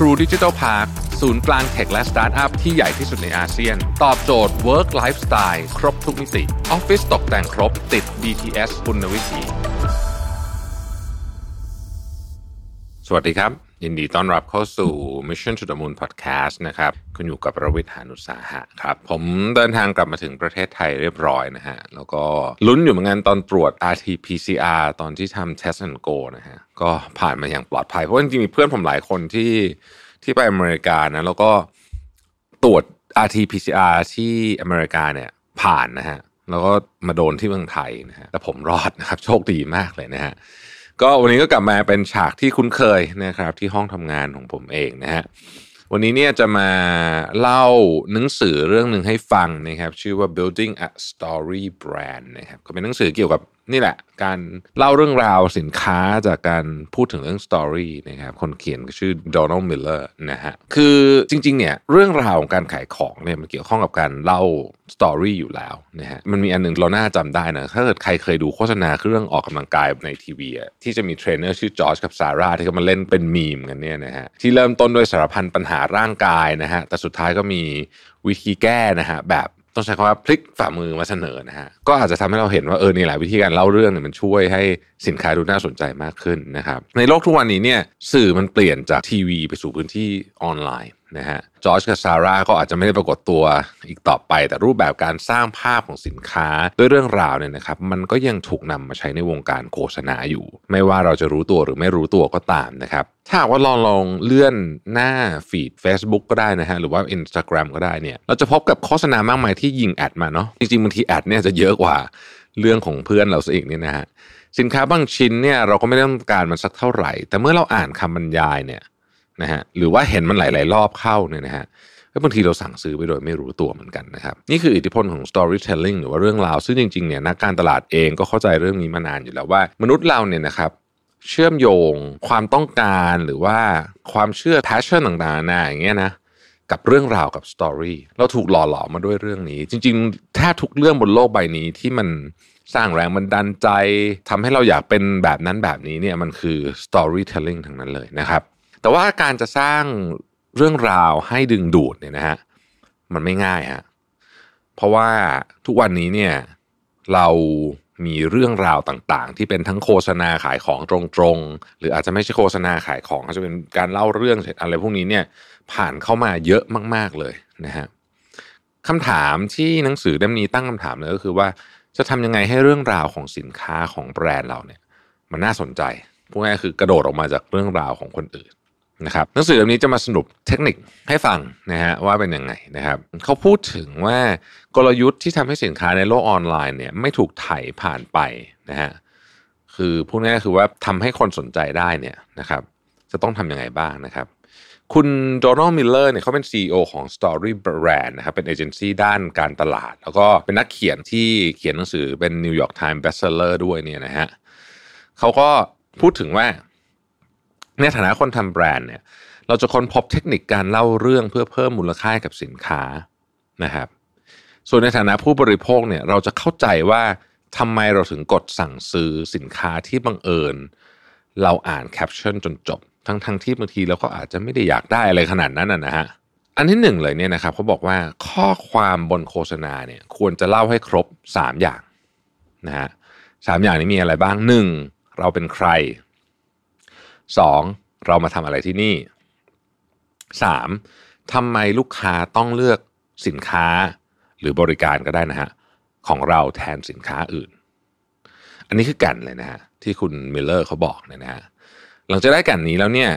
True Digital Park ศูนย์กลางเทคและสตาร์ทอัพที่ใหญ่ที่สุดในอาเซียน ตอบโจทย์ Work Lifestyle ครบทุกมิติออฟฟิศตกแต่งครบติด BTS คุณวิถีสวัสดีครับ ยินดีต้อนรับเข้าสู่ Mission to the Moon Podcast นะครับ คุณอยู่กับประวิทยานุสาหะครับ ผมเดินทางกลับมาถึงประเทศไทยเรียบร้อยนะฮะ แล้วก็ลุ้นอยู่เหมือนกันตอนตรวจ RT-PCR ตอนที่ทำ Test and Go นะฮะ ก็ผ่านมาอย่างปลอดภัย เพราะจริงๆมีเพื่อนผมหลายคนที่ที่ไปอเมริกานะ แล้วก็ตรวจ RT-PCR ที่อเมริกาเนี่ยผ่านนะฮะ แล้วก็มาโดนที่เมืองไทยนะฮะแต่ผมรอดนะครับ โชคดีมากเลยนะฮะ ก็วันนี้ก็กลับมาเป็นฉากที่คุ้นเคยนะครับ ที่ห้องทำงานของผมเองนะฮะวันนี้เนี่ยจะมาเล่าหนังสือเรื่องหนึ่งให้ฟังนะครับ ชื่อว่า building a story brand นะครับก็เป็นหนังสือเกี่ยวกับ นี่แหละ การเล่าเรื่องราวสินค้าจากการพูดถึงเรื่อง story นะครับคนเขียนก็ชื่อ Donald Miller นะฮะคือจริงๆเนี่ยเรื่องราวของการขายของเนี่ยมันเกี่ยวข้องกับการเล่า story อยู่แล้วนะฮะมันมีอันหนึงเราน่าจำได้นะถ้าเกิดใครเคยดูโฆษณาเครื่องออกกำลังกายในทีวีที่จะมีเทรนเนอร์ชื่อจอร์จกับซาร่าที่เขามาเล่นเป็นมีมกันเนี่ยนะฮะที่เริ่มต้นด้วยสารพันปัญหาร่างกายนะฮะแต่สุดท้ายก็มีวิธีแก้นะฮะแบบ ต้องใช้คำว่าพลิกฝ่ามือมาเสนอนะฮะก็อาจจะทำให้เราเห็นว่าเออนี่แหละวิธีการเล่าเรื่องเนี่ยมันช่วยให้สินค้าดูน่าสนใจมากขึ้นนะครับในโลกทุกวันนี้เนี่ยสื่อมันเปลี่ยนจากทีวีไปสู่พื้นที่ออนไลน์ นะฮะจอร์จกับซาร่าก็อาจจะไม่ได้ปรากฏตัวอีกต่อไป แต่รูปแบบการสร้างภาพของสินค้าด้วยเรื่องราวเนี่ยนะครับมันก็ยังถูกนำมาใช้ในวงการโฆษณาอยู่ ไม่ว่าเราจะรู้ตัวหรือไม่รู้ตัวก็ตามนะครับ ถ้าว่าลองลองเลื่อนหน้า feed Facebook ก็ได้นะฮะหรือว่า Instagram ก็ได้เนี่ยเราจะพบกับโฆษณามากมายที่ยิง ad มาเนาะจริงๆบางที ad เนี่ยจะเยอะกว่าเรื่องของเพื่อนเราซะอีกเนี่ยนะฮะสินค้าบางชิ้นเนี่ยเราก็ไม่ได้ต้องการมันสักเท่าไหร่ แต่เมื่อเราอ่านคำบรรยายเนี่ย นะฮะหรือว่าเห็นมันหลาย ๆ รอบเข้าเนี่ยนะฮะบางทีเราสั่งซื้อไปโดยไม่รู้ตัวเหมือนกันนะครับ นี่คืออิทธิพลของ storytelling หรือว่าเรื่องราว ซึ่งจริงๆเนี่ยนักการตลาดเองก็เข้าใจเรื่องนี้มานานอยู่แล้วว่า มนุษย์เราเนี่ยนะครับเชื่อมโยงความต้องการหรือว่าความเชื่อ passion ต่างๆนานาอย่างเงี้ยนะกับเรื่องราวกับสตอรี่เราถูกหล่อหลอมมาด้วยเรื่องนี้ จริงๆแทบทุกเรื่องบนโลกใบนี้ที่มันสร้างแรงบันดาลใจทำให้เราอยากเป็นแบบนั้นแบบนี้เนี่ยมันคือ storytelling ทั้งนั้นเลยนะครับ แต่ว่าการจะสร้างเรื่องราวให้ดึงดูดเนี่ยนะฮะมันไม่ง่ายฮะเพราะว่าทุกวันนี้เนี่ยเรามีเรื่องราวต่างๆ ที่เป็นทั้งโฆษณาขายของตรงๆ หรืออาจจะไม่ใช่โฆษณาขายของอาจจะเป็นการเล่าเรื่องอะไรพวกนี้เนี่ยผ่านเข้ามาเยอะมาก ๆเลยนะฮะคำถามที่หนังสือเล่มนี้ตั้งคำถามเลยก็คือว่าจะทำยังไงให้เรื่องราวของสินค้าของแบรนด์เราเนี่ย มันน่าสนใจพูดง่ายๆคือกระโดดออกมาจากเรื่องราวของคนอื่น นะครับหนังสือเล่มนี้จะมาสรุปเทคนิคให้ฟังนะฮะว่าเป็นยังไงนะครับเขาพูดถึงว่ากลยุทธ์ที่ทำให้สินค้าในโลกออนไลน์เนี่ยไม่ถูกไถผ่านไปนะฮะคือพูดง่ายๆคือว่าทำให้คนสนใจได้เนี่ยนะครับจะต้องทำยังไงบ้างนะครับคุณโดนัลด์มิลเลอร์เนี่ยเขาเป็น CEO ของ Story Brand นะครับเป็นเอเจนซี่ด้านการตลาด แล้วก็เป็นนักเขียนที่เขียนหนังสือเป็น New York Times Bestseller ด้วยเนี่ยนะฮะเขาก็พูดถึงว่า ในฐานะคนทำแบรนด์เนี่ย เราจะค้นพบเทคนิคการเล่าเรื่องเพื่อเพิ่มมูลค่ากับสินค้านะครับ ส่วนในฐานะผู้บริโภคเนี่ยเราจะเข้าใจว่าทำไมเราถึงกดสั่งซื้อสินค้าที่บังเอิญ เราอ่านแคปชั่นจนจบ ทั้งทั้งที่บางทีเราก็อาจจะไม่ได้อยากได้อะไรขนาดนั้นนะฮะอันที่หนึ่งเลยเนี่ยนะครับเขาบอกว่าข้อความบนโฆษณาเนี่ยควรจะเล่าให้ครบ 3 อย่างนะฮะสามอย่างนี้มีอะไรบ้างหนึ่งเราเป็นใคร สองเรามาทำอะไรที่นี่สามทำไมลูกค้าต้องเลือกสินค้าหรือบริการก็ได้นะฮะ ของเราแทนสินค้าอื่น อันนี้คือแก่นเลยนะฮะ ที่คุณมิลเลอร์เขาบอกเนี่ยนะฮะหลังจากได้แก่นนี้แล้วเนี่ย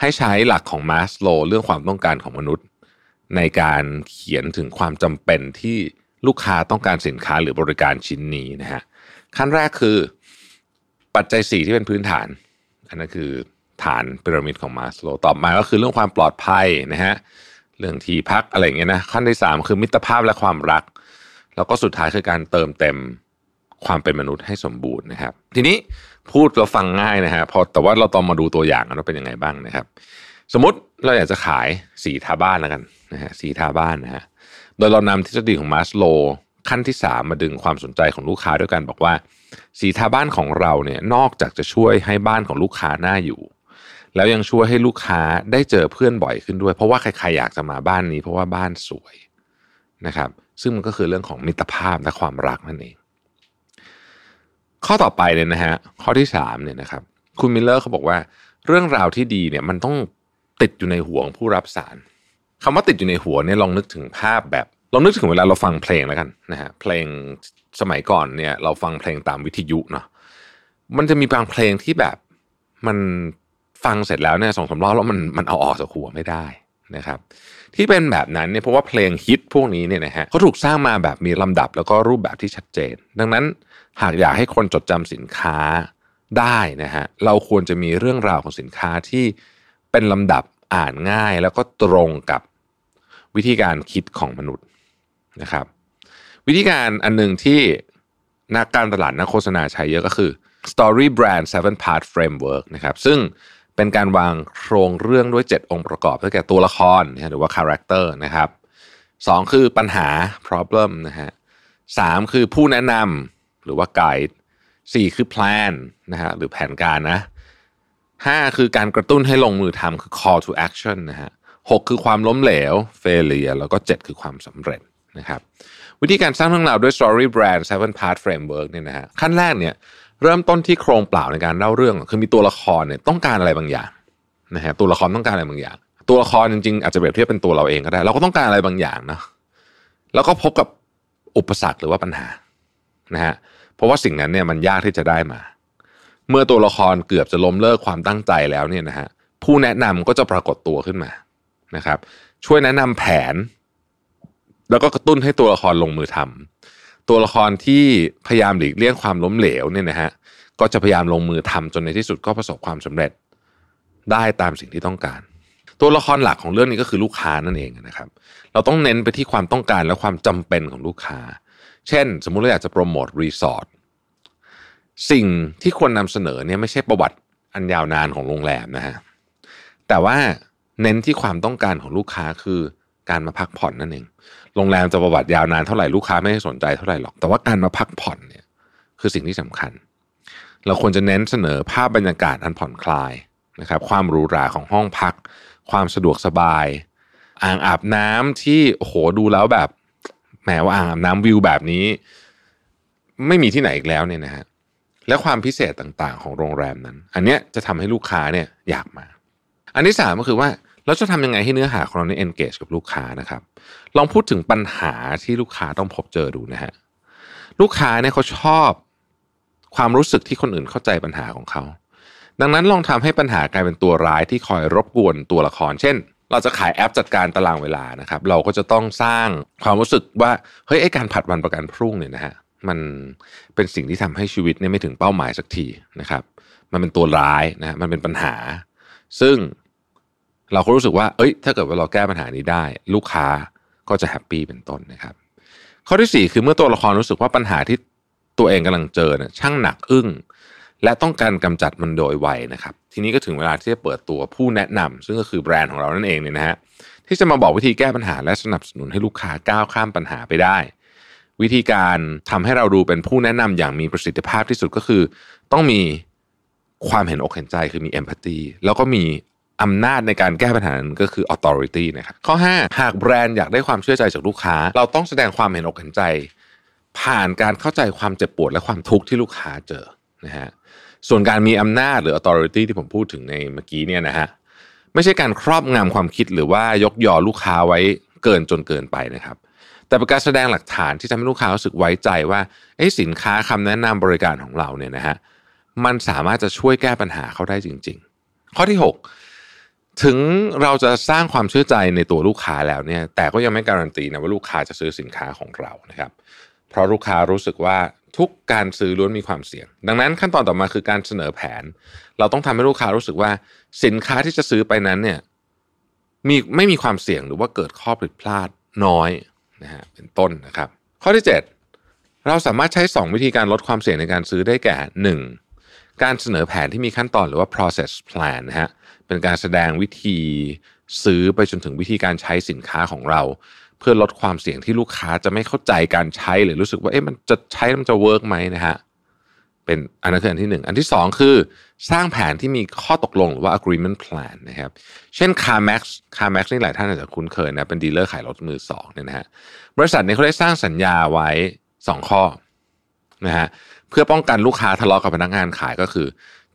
ให้ใช้หลักของมาสโลเรื่องความต้องการของมนุษย์ ในการเขียนถึงความจำเป็นที่ลูกค้าต้องการสินค้าหรือบริการชิ้นนี้นะฮะขั้นแรกคือ ปัจจัยสี่ที่เป็นพื้นฐาน อันนั้นคือฐานพีระมิดของมาสโลต่อมาก็คือเรื่องความปลอดภัยนะฮะเรื่องที่พักอะไรเงี้ยนะขั้นที่สามคือมิตรภาพและความรัก แล้วก็สุดท้ายคือการเติมเต็มความเป็นมนุษย์ให้สมบูรณ์นะครับ ทีนี้พูดเราฟังง่ายนะฮะพอแต่ว่าเราต้องมาดูตัวอย่างกันว่าเป็นยังไงบ้างนะครับ สมมติเราอยากจะขายสีทาบ้านแล้วกันนะฮะสีทาบ้านนะฮะโดยเรานำทฤษฎีของมาสโลขั้นที่ 3 มาดึงความสนใจของลูกค้าด้วยกันบอกว่าสีทาบ้านของเราเนี่ยนอกจากจะช่วยให้บ้านของลูกค้าน่าอยู่ แล้วยังช่วยให้ลูกค้าได้เจอเพื่อนบ่อยขึ้นด้วย เพราะว่าใครๆอยากจะมาบ้านนี้ เพราะว่าบ้านสวยนะครับ ซึ่งมันก็คือเรื่องของมิตรภาพและความรักนั่นเอง ข้อต่อไปเนี่ยนะฮะข้อที่สามเนี่ยนะครับคุณมิลเลอร์เขาบอกว่าเรื่องราวที่ดีเนี่ยมันต้องติดอยู่ในหัวของผู้รับสารคำว่าติดอยู่ในหัวเนี่ยลองนึกถึงภาพแบบ ลองนึกถึงเวลาเราฟังเพลงแล้วกันนะฮะเพลงสมัยก่อนเนี่ย เราฟังเพลงตามวิทยุเนาะมันจะมีบางเพลงที่แบบมันฟังเสร็จแล้วเนี่ยสองสามรอบแล้วมันมันเอาออกจากหัวไม่ได้นะครับ ที่เป็นแบบนั้นเนี่ยเพราะว่าเพลงฮิตพวกนี้เนี่ยนะฮะเขาถูกสร้างมาแบบมีลำดับแล้วก็รูปแบบที่ชัดเจน ดังนั้นหากอยากให้คนจดจำสินค้าได้นะฮะเราควรจะมีเรื่องราวของสินค้าที่เป็นลำดับอ่านง่ายแล้วก็ตรงกับวิธีการคิดของมนุษย์ นะครับ วิธีการอันหนึ่งที่นักการตลาดนักโฆษณาใช้เยอะก็คือ Story Brand Seven Part Framework นะครับ ซึ่งเป็นการวางโครงเรื่องด้วย 7 องค์ประกอบได้แก่ตัวละครหรือว่า character นะครับสองคือปัญหา problem นะฮะสามคือผู้แนะนำหรือว่าไกด์สี่คือ plan นะฮะหรือแผนการนะห้าคือการกระตุ้นให้ลงมือทำคือ call to action นะฮะหกคือความล้มเหลว failure แล้วก็เจ็ดคือความสำเร็จ นะครับวิธีการสร้างเรื่องราวด้วย story brand seven part framework เนี่ยนะฮะขั้นแรกเนี่ยเริ่มต้นที่โครงเปล่าในการเล่าเรื่อง คือมีตัวละครเนี่ยต้องการอะไรบางอย่างนะฮะตัวละครต้องการอะไรบางอย่าง ตัวละครจริงๆ อาจจะเปรียบเทียบเป็นตัวเราเองก็ได้ เราก็ต้องการอะไรบางอย่างนะแล้วก็พบกับอุปสรรคหรือว่าปัญหานะฮะเพราะว่าสิ่งนั้นเนี่ยมันยากที่จะได้มา เมื่อตัวละครเกือบจะล้มเลิกความตั้งใจแล้วเนี่ยนะฮะผู้แนะนำก็จะปรากฏตัวขึ้นมานะครับ ช่วยแนะนำแผน แล้วก็กระตุ้นให้ตัวละครลงมือทำตัวละครที่พยายามหลีกเลี่ยงความล้มเหลวเนี่ยนะฮะก็จะพยายามลงมือทำจนในที่สุดก็ประสบความสำเร็จได้ตามสิ่งที่ต้องการ ตัวละครหลักของเรื่องนี้ก็คือลูกค้านั่นเองนะครับ เราต้องเน้นไปที่ความต้องการและความจำเป็นของลูกค้า เช่น สมมุติเราอยากจะโปรโมทรีสอร์ทสิ่งที่ควรนำเสนอเนี่ยไม่ใช่ประวัติอันยาวนานของโรงแรมนะฮะแต่ว่าเน้นที่ความต้องการของลูกค้าคือการมาพักผ่อนนั่นเอง โรงแรมจะประวัติยาวนานเท่าไหร่ลูกค้าไม่สนใจเท่าไหร่หรอก แต่ว่าการมาพักผ่อนเนี่ยคือสิ่งที่สำคัญ เราควรจะเน้นเสนอภาพบรรยากาศอันผ่อนคลายนะครับ ความหรูหราของห้องพัก ความสะดวกสบาย อ่างอาบน้ำที่โอ้โหดูแล้วแบบแหมว่าอ่างอาบน้ำวิวแบบนี้ ไม่มีที่ไหนอีกแล้วเนี่ยนะฮะและความพิเศษต่างๆ ของโรงแรมนั้น อันเนี้ยจะทำให้ลูกค้าเนี่ยอยากมา อันที่สามก็คือว่า เราจะทำยังไงให้เนื้อหาของเราเนี่ย engage กับลูกค้านะครับ ลองพูดถึงปัญหาที่ลูกค้าต้องพบเจอดูนะฮะลูกค้าเนี่ยเขาชอบความรู้สึกที่คนอื่นเข้าใจปัญหาของเขา ดังนั้นลองทำให้ปัญหากลายเป็นตัวร้ายที่คอยรบกวนตัวละคร เช่น เราจะขายแอปจัดการตารางเวลานะครับ เราก็จะต้องสร้างความรู้สึกว่าเฮ้ยไอการผัดวันประกันพรุ่งเนี่ยนะฮะมันเป็นสิ่งที่ทำให้ชีวิตเนี่ยไม่ถึงเป้าหมายสักทีนะครับ มันเป็นตัวร้ายนะฮะมันเป็นปัญหา ซึ่ง เราก็รู้สึกว่า เอ้ย ถ้าเกิดว่าเราแก้ปัญหานี้ได้ ลูกค้าก็จะแฮปปี้เป็นต้นนะครับ ข้อที่ 4 คือเมื่อตัวละครรู้สึกว่าปัญหาที่ตัวเองกำลังเจอเนี่ยช่างหนักอึ้ง และต้องการกำจัดมันโดยไวนะครับ ทีนี้ก็ถึงเวลาที่จะเปิดตัวผู้แนะนำซึ่งก็คือแบรนด์ของเรานั่นเองเนี่ยนะฮะที่จะมาบอกวิธีแก้ปัญหาและสนับสนุนให้ลูกค้าก้าวข้ามปัญหาไปได้ วิธีการทำให้เราดูเป็นผู้แนะนำอย่างมีประสิทธิภาพที่สุดก็คือ ต้องมีความเห็นอกเห็นใจคือมีเอมพัตตีแล้วก็มี อำนาจในการแก้ปัญหานั้นก็คือ authority นะครับข้อ 5 หากแบรนด์อยากได้ความเชื่อใจจากลูกค้า เราต้องแสดงความเห็นอกเห็นใจ ผ่านการเข้าใจความเจ็บปวดและความทุกข์ที่ลูกค้าเจอนะฮะส่วนการมีอำนาจหรือ authority ที่ผมพูดถึงในเมื่อกี้เนี่ยนะฮะไม่ใช่การครอบงำความคิดหรือว่ายกยอลูกค้าไว้เกินจนเกินไปนะครับแต่เป็นการแสดงหลักฐานที่ทำให้ลูกค้ารู้สึกไว้ใจว่าไอ้สินค้าคำแนะนำบริการของเราเนี่ยนะฮะมันสามารถจะช่วยแก้ปัญหาเขาได้จริง ๆ ข้อที่ 6 ถึงเราจะสร้างความเชื่อใจในตัวลูกค้าแล้วเนี่ย แต่ก็ยังไม่การันตีนะว่าลูกค้าจะซื้อสินค้าของเรานะครับ เพราะลูกค้ารู้สึกว่าทุกการซื้อล้วนมีความเสี่ยง ดังนั้นขั้นตอนต่อมาคือการเสนอแผน เราต้องทำให้ลูกค้ารู้สึกว่าสินค้าที่จะซื้อไปนั้นเนี่ยมีไม่มีความเสี่ยงหรือว่าเกิดข้อผิดพลาดน้อยนะฮะเป็นต้นนะครับ ข้อที่ 7 เราสามารถใช้ 2 วิธีการลดความเสี่ยงในการซื้อได้แก่ 1. การเสนอแผนที่มีขั้นตอนหรือว่า process plan นะฮะเป็นการแสดงวิธีซื้อไปจนถึงวิธีการใช้สินค้าของเรา เพื่อลดความเสี่ยงที่ลูกค้าจะไม่เข้าใจการใช้หรือรู้สึกว่าเอ๊ะมันจะใช้มันจะเวิร์กไหมนะฮะเป็นอันนั้นคืออันที่หนึ่งอันที่สองคือ สร้างแผนที่มีข้อตกลงหรือว่า agreement plan นะครับ เช่น CarMax CarMax นี่หลายท่านอาจจะคุ้นเคยนะเป็นดีลเลอร์ขายรถมือสองเนี่ยนะฮะบริษัทนี้เขาได้สร้างสัญญาไว้สองข้อนะฮะ เพื่อป้องกันลูกค้าทะเลาะกับพนักงานขายก็คือ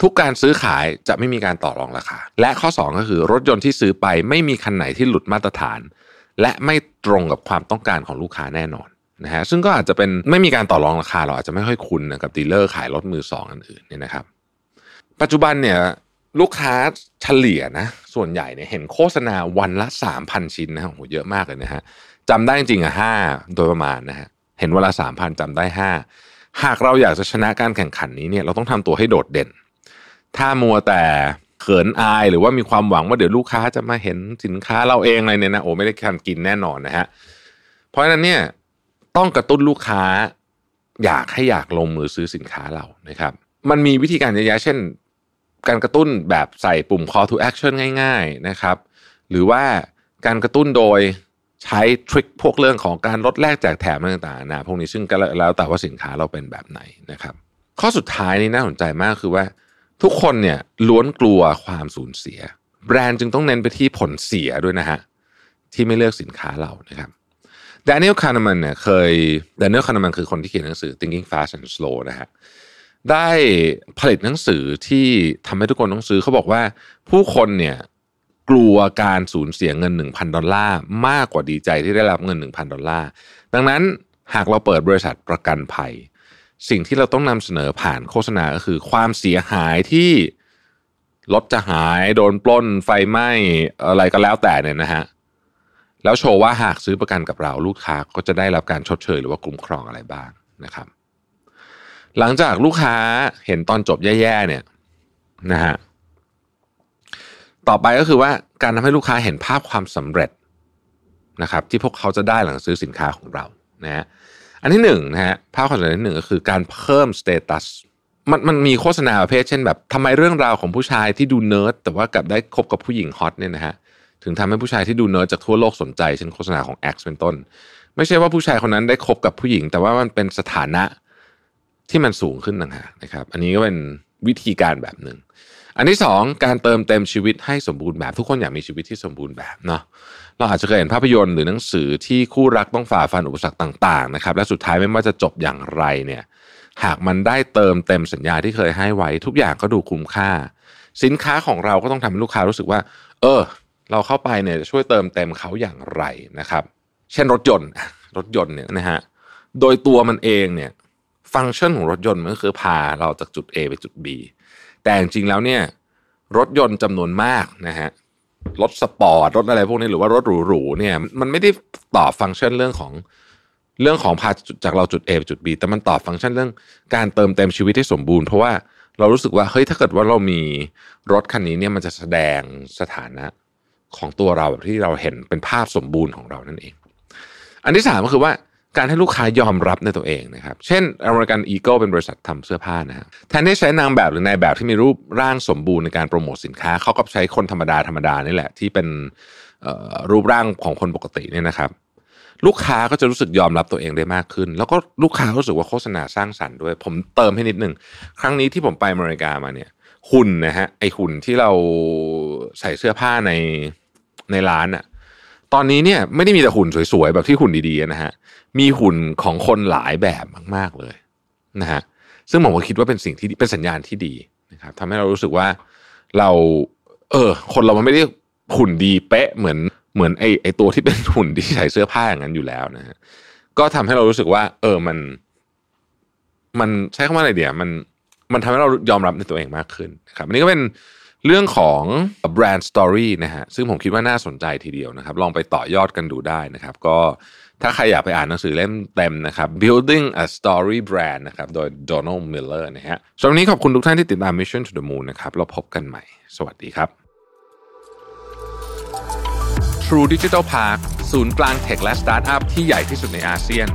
ทุกการซื้อขายจะไม่มีการต่อรองราคา และข้อ 2 ก็คือรถยนต์ที่ซื้อไปไม่มีคันไหนที่หลุดมาตรฐาน และไม่ตรงกับความต้องการของลูกค้าแน่นอนนะฮะซึ่งก็อาจจะเป็นไม่มีการต่อรองราคาเราอาจจะไม่ค่อยคุ้นกับดีลเลอร์ขายรถมือสองอันอื่นเนี่ยนะครับ ปัจจุบันเนี่ยลูกค้าเฉลี่ยนะส่วนใหญ่เนี่ยเห็นโฆษณาวันละ 3,000 ชิ้นนะโหเยอะมากเลยนะฮะจำได้จริงอะห้าโดยประมาณนะฮะเห็นวลาสามพันจำได้ห้า หากเราอยากจะชนะการแข่งขันนี้เนี่ยเราต้องทำตัวให้โดดเด่น ถ้ามัวแต่เขินอายหรือว่ามีความหวังว่าเดี๋ยวลูกค้าจะมาเห็นสินค้าเราเองอะไรเนี่ยนะโอ้ไม่ได้การกินแน่นอนนะฮะเพราะฉะนั้นเนี่ยต้องกระตุ้นลูกค้าอยากให้อยากลงมือซื้อสินค้าเรานะครับ มันมีวิธีการเยอะแยะเช่น การกระตุ้นแบบใส่ปุ่ม call to action ง่าย ๆนะครับ หรือว่าการกระตุ้นโดย ใช้ทริคพวกเรื่องของการลดแลกแจกแถมต่างๆนะพวกนี้ซึ่งก็แล้วแต่ว่าสินค้าเราเป็นแบบไหนนะครับ ข้อสุดท้ายนี่น่าสนใจมากคือว่า ทุกคนเนี่ยล้วนกลัวความสูญเสีย แบรนด์จึงต้องเน้นไปที่ผลเสียด้วยนะฮะที่ไม่เลือกสินค้าเรานะครับแดเนียลคาห์นีแมนเนี่ยเคยแดเนียลคาห์นีแมนคือคนที่เขียนหนังสือ Thinking Fast and Slow นะฮะได้ผลิตหนังสือที่ทำให้ทุกคนต้องซื้อเขาบอกว่าผู้คนเนี่ย กลัวการสูญเสียเงิน 1,000 ดอลลาร์มากกว่าดีใจที่ได้รับเงิน 1,000 ดอลลาร์ ดังนั้นหากเราเปิดบริษัทประกันภัย สิ่งที่เราต้องนำเสนอผ่านโฆษณาก็คือความเสียหายที่รถจะหายโดนปล้นไฟไหม้อะไรก็แล้วแต่เนี่ยนะฮะแล้วโชว์ว่าหากซื้อประกันกับเราลูกค้าก็จะได้รับการชดเชยหรือว่าคุ้มครองอะไรบ้างนะครับ หลังจากลูกค้าเห็นตอนจบแย่ๆเนี่ยนะฮะ ต่อไปก็คือว่าการทำให้ลูกค้าเห็นภาพความสำเร็จนะครับ ที่พวกเขาจะได้หลังซื้อสินค้าของเรานะฮะอันที่หนึ่งนะฮะภาพความสำเร็จที่หนึ่งก็คือการเพิ่ม status มันมันมีโฆษณาประเภทเช่นแบบทำไมเรื่องราวของผู้ชายที่ดูเนิร์ดแต่ว่ากลับได้คบกับผู้หญิง hot เนี่ยนะฮะถึงทำให้ผู้ชายที่ดูเนิร์ดจากทั่วโลกสนใจเช่นโฆษณาของ X เป็นต้น ไม่ใช่ว่าผู้ชายคนนั้นได้คบกับผู้หญิง แต่ว่ามันเป็นสถานะที่มันสูงขึ้นต่างหากนะครับ อันนี้ก็เป็นวิธีการแบบหนึ่ง อันที่สองการเติมเต็มชีวิตให้สมบูรณ์แบบทุกคนอยากมีชีวิตที่สมบูรณ์แบบเนาะเราอาจจะเคยเห็นภาพยนตร์หรือหนังสือที่คู่รักต้องฝ่าฟันอุปสรรคต่างๆนะครับและสุดท้ายไม่ว่าจะจบอย่างไรเนี่ยหากมันได้เติมเต็มสัญญาที่เคยให้ไว้ ทุกอย่างก็ดูคุ้มค่า สินค้าของเราก็ต้องทำให้ลูกค้ารู้สึกว่า เออ เราเข้าไปเนี่ยจะช่วยเติมเต็มเขาอย่างไรนะครับ เช่นรถยนต์รถยนต์เนี่ยนะฮะโดยตัวมันเองเนี่ย ฟังก์ชันของรถยนต์มันก็คือพาเราจากจุด A ไปจุด B แต่จริงๆแล้วเนี่ยรถยนต์จำนวนมากนะฮะรถสปอร์ตรถอะไรพวกนี้หรือว่ารถหรูๆเนี่ยมันไม่ได้ตอบฟังก์ชันเรื่องของเรื่องของพาจากเราจุด A ไปจุด B แต่มันตอบฟังก์ชันเรื่องการเติมเต็มชีวิตที่สมบูรณ์เพราะว่าเรารู้สึกว่าเฮ้ยถ้าเกิดว่าเรามีรถคันนี้เนี่ยมันจะแสดงสถานะของตัวเราแบบที่เราเห็นเป็นภาพสมบูรณ์ของเรานั่นเอง อันที่สามก็คือว่า การให้ลูกค้ายอมรับในตัวเองนะครับ เช่น American Eagle เป็นบริษัททำเสื้อผ้านะฮะแทนที่ใช้นางแบบหรือนายแบบที่มีรูปร่างสมบูรณ์ในการโปรโมทสินค้า เขาก็ใช้คนธรรมดาธรรมดานี่แหละ ที่เป็นรูปร่างของคนปกติเนี่ยนะครับ ลูกค้าก็จะรู้สึกยอมรับตัวเองได้มากขึ้น แล้วก็ลูกค้ารู้สึกว่าโฆษณาสร้างสรรค์ด้วย ผมเติมให้นิดนึง ครั้งนี้ที่ผมไปอเมริกามาเนี่ย หุ่นนะฮะไอหุ่นที่เราใส่เสื้อผ้าในในร้านอะ ตอนนี้เนี่ยไม่ได้มีแต่หุ่นสวยๆ แบบที่หุ่นดีๆนะฮะ มีหุ่นของคนหลายแบบมาก ๆเลยนะฮะ ซึ่งผมก็คิดว่าเป็นสิ่งที่เป็นสัญญาณที่ดีนะครับทำให้เรารู้สึกว่าเรา เออ คนเรามันไม่ได้หุ่นดีเป๊ะเหมือนเหมือนไอไอตัวที่เป็นหุ่นที่ใส่เสื้อผ้าอย่างนั้นอยู่แล้วนะฮะ ก็ทำให้เรารู้สึกว่า เออมัน มันใช้คำว่าอะไรเดียวมันมันทำให้เรายอมรับในตัวเองมากขึ้นนะครับอันนี้ก็เป็น เรื่องของแบรนด์สตอรี่นะฮะซึ่งผมคิดว่าน่าสนใจทีเดียวนะครับ ลองไปต่อยอดกันดูได้นะครับ ก็ถ้าใครอยากไปอ่านหนังสือเล่มเต็มนะครับ Building a Story Brand นะครับ โดย Donald Miller นะฮะสำหรับนี้ขอบคุณทุกท่านที่ติดตาม Mission to the Moon นะครับเราพบกันใหม่ สวัสดีครับ True Digital Park ศูนย์กลางเทคและสตาร์ทอัพที่ใหญ่ที่สุดในอาเซียน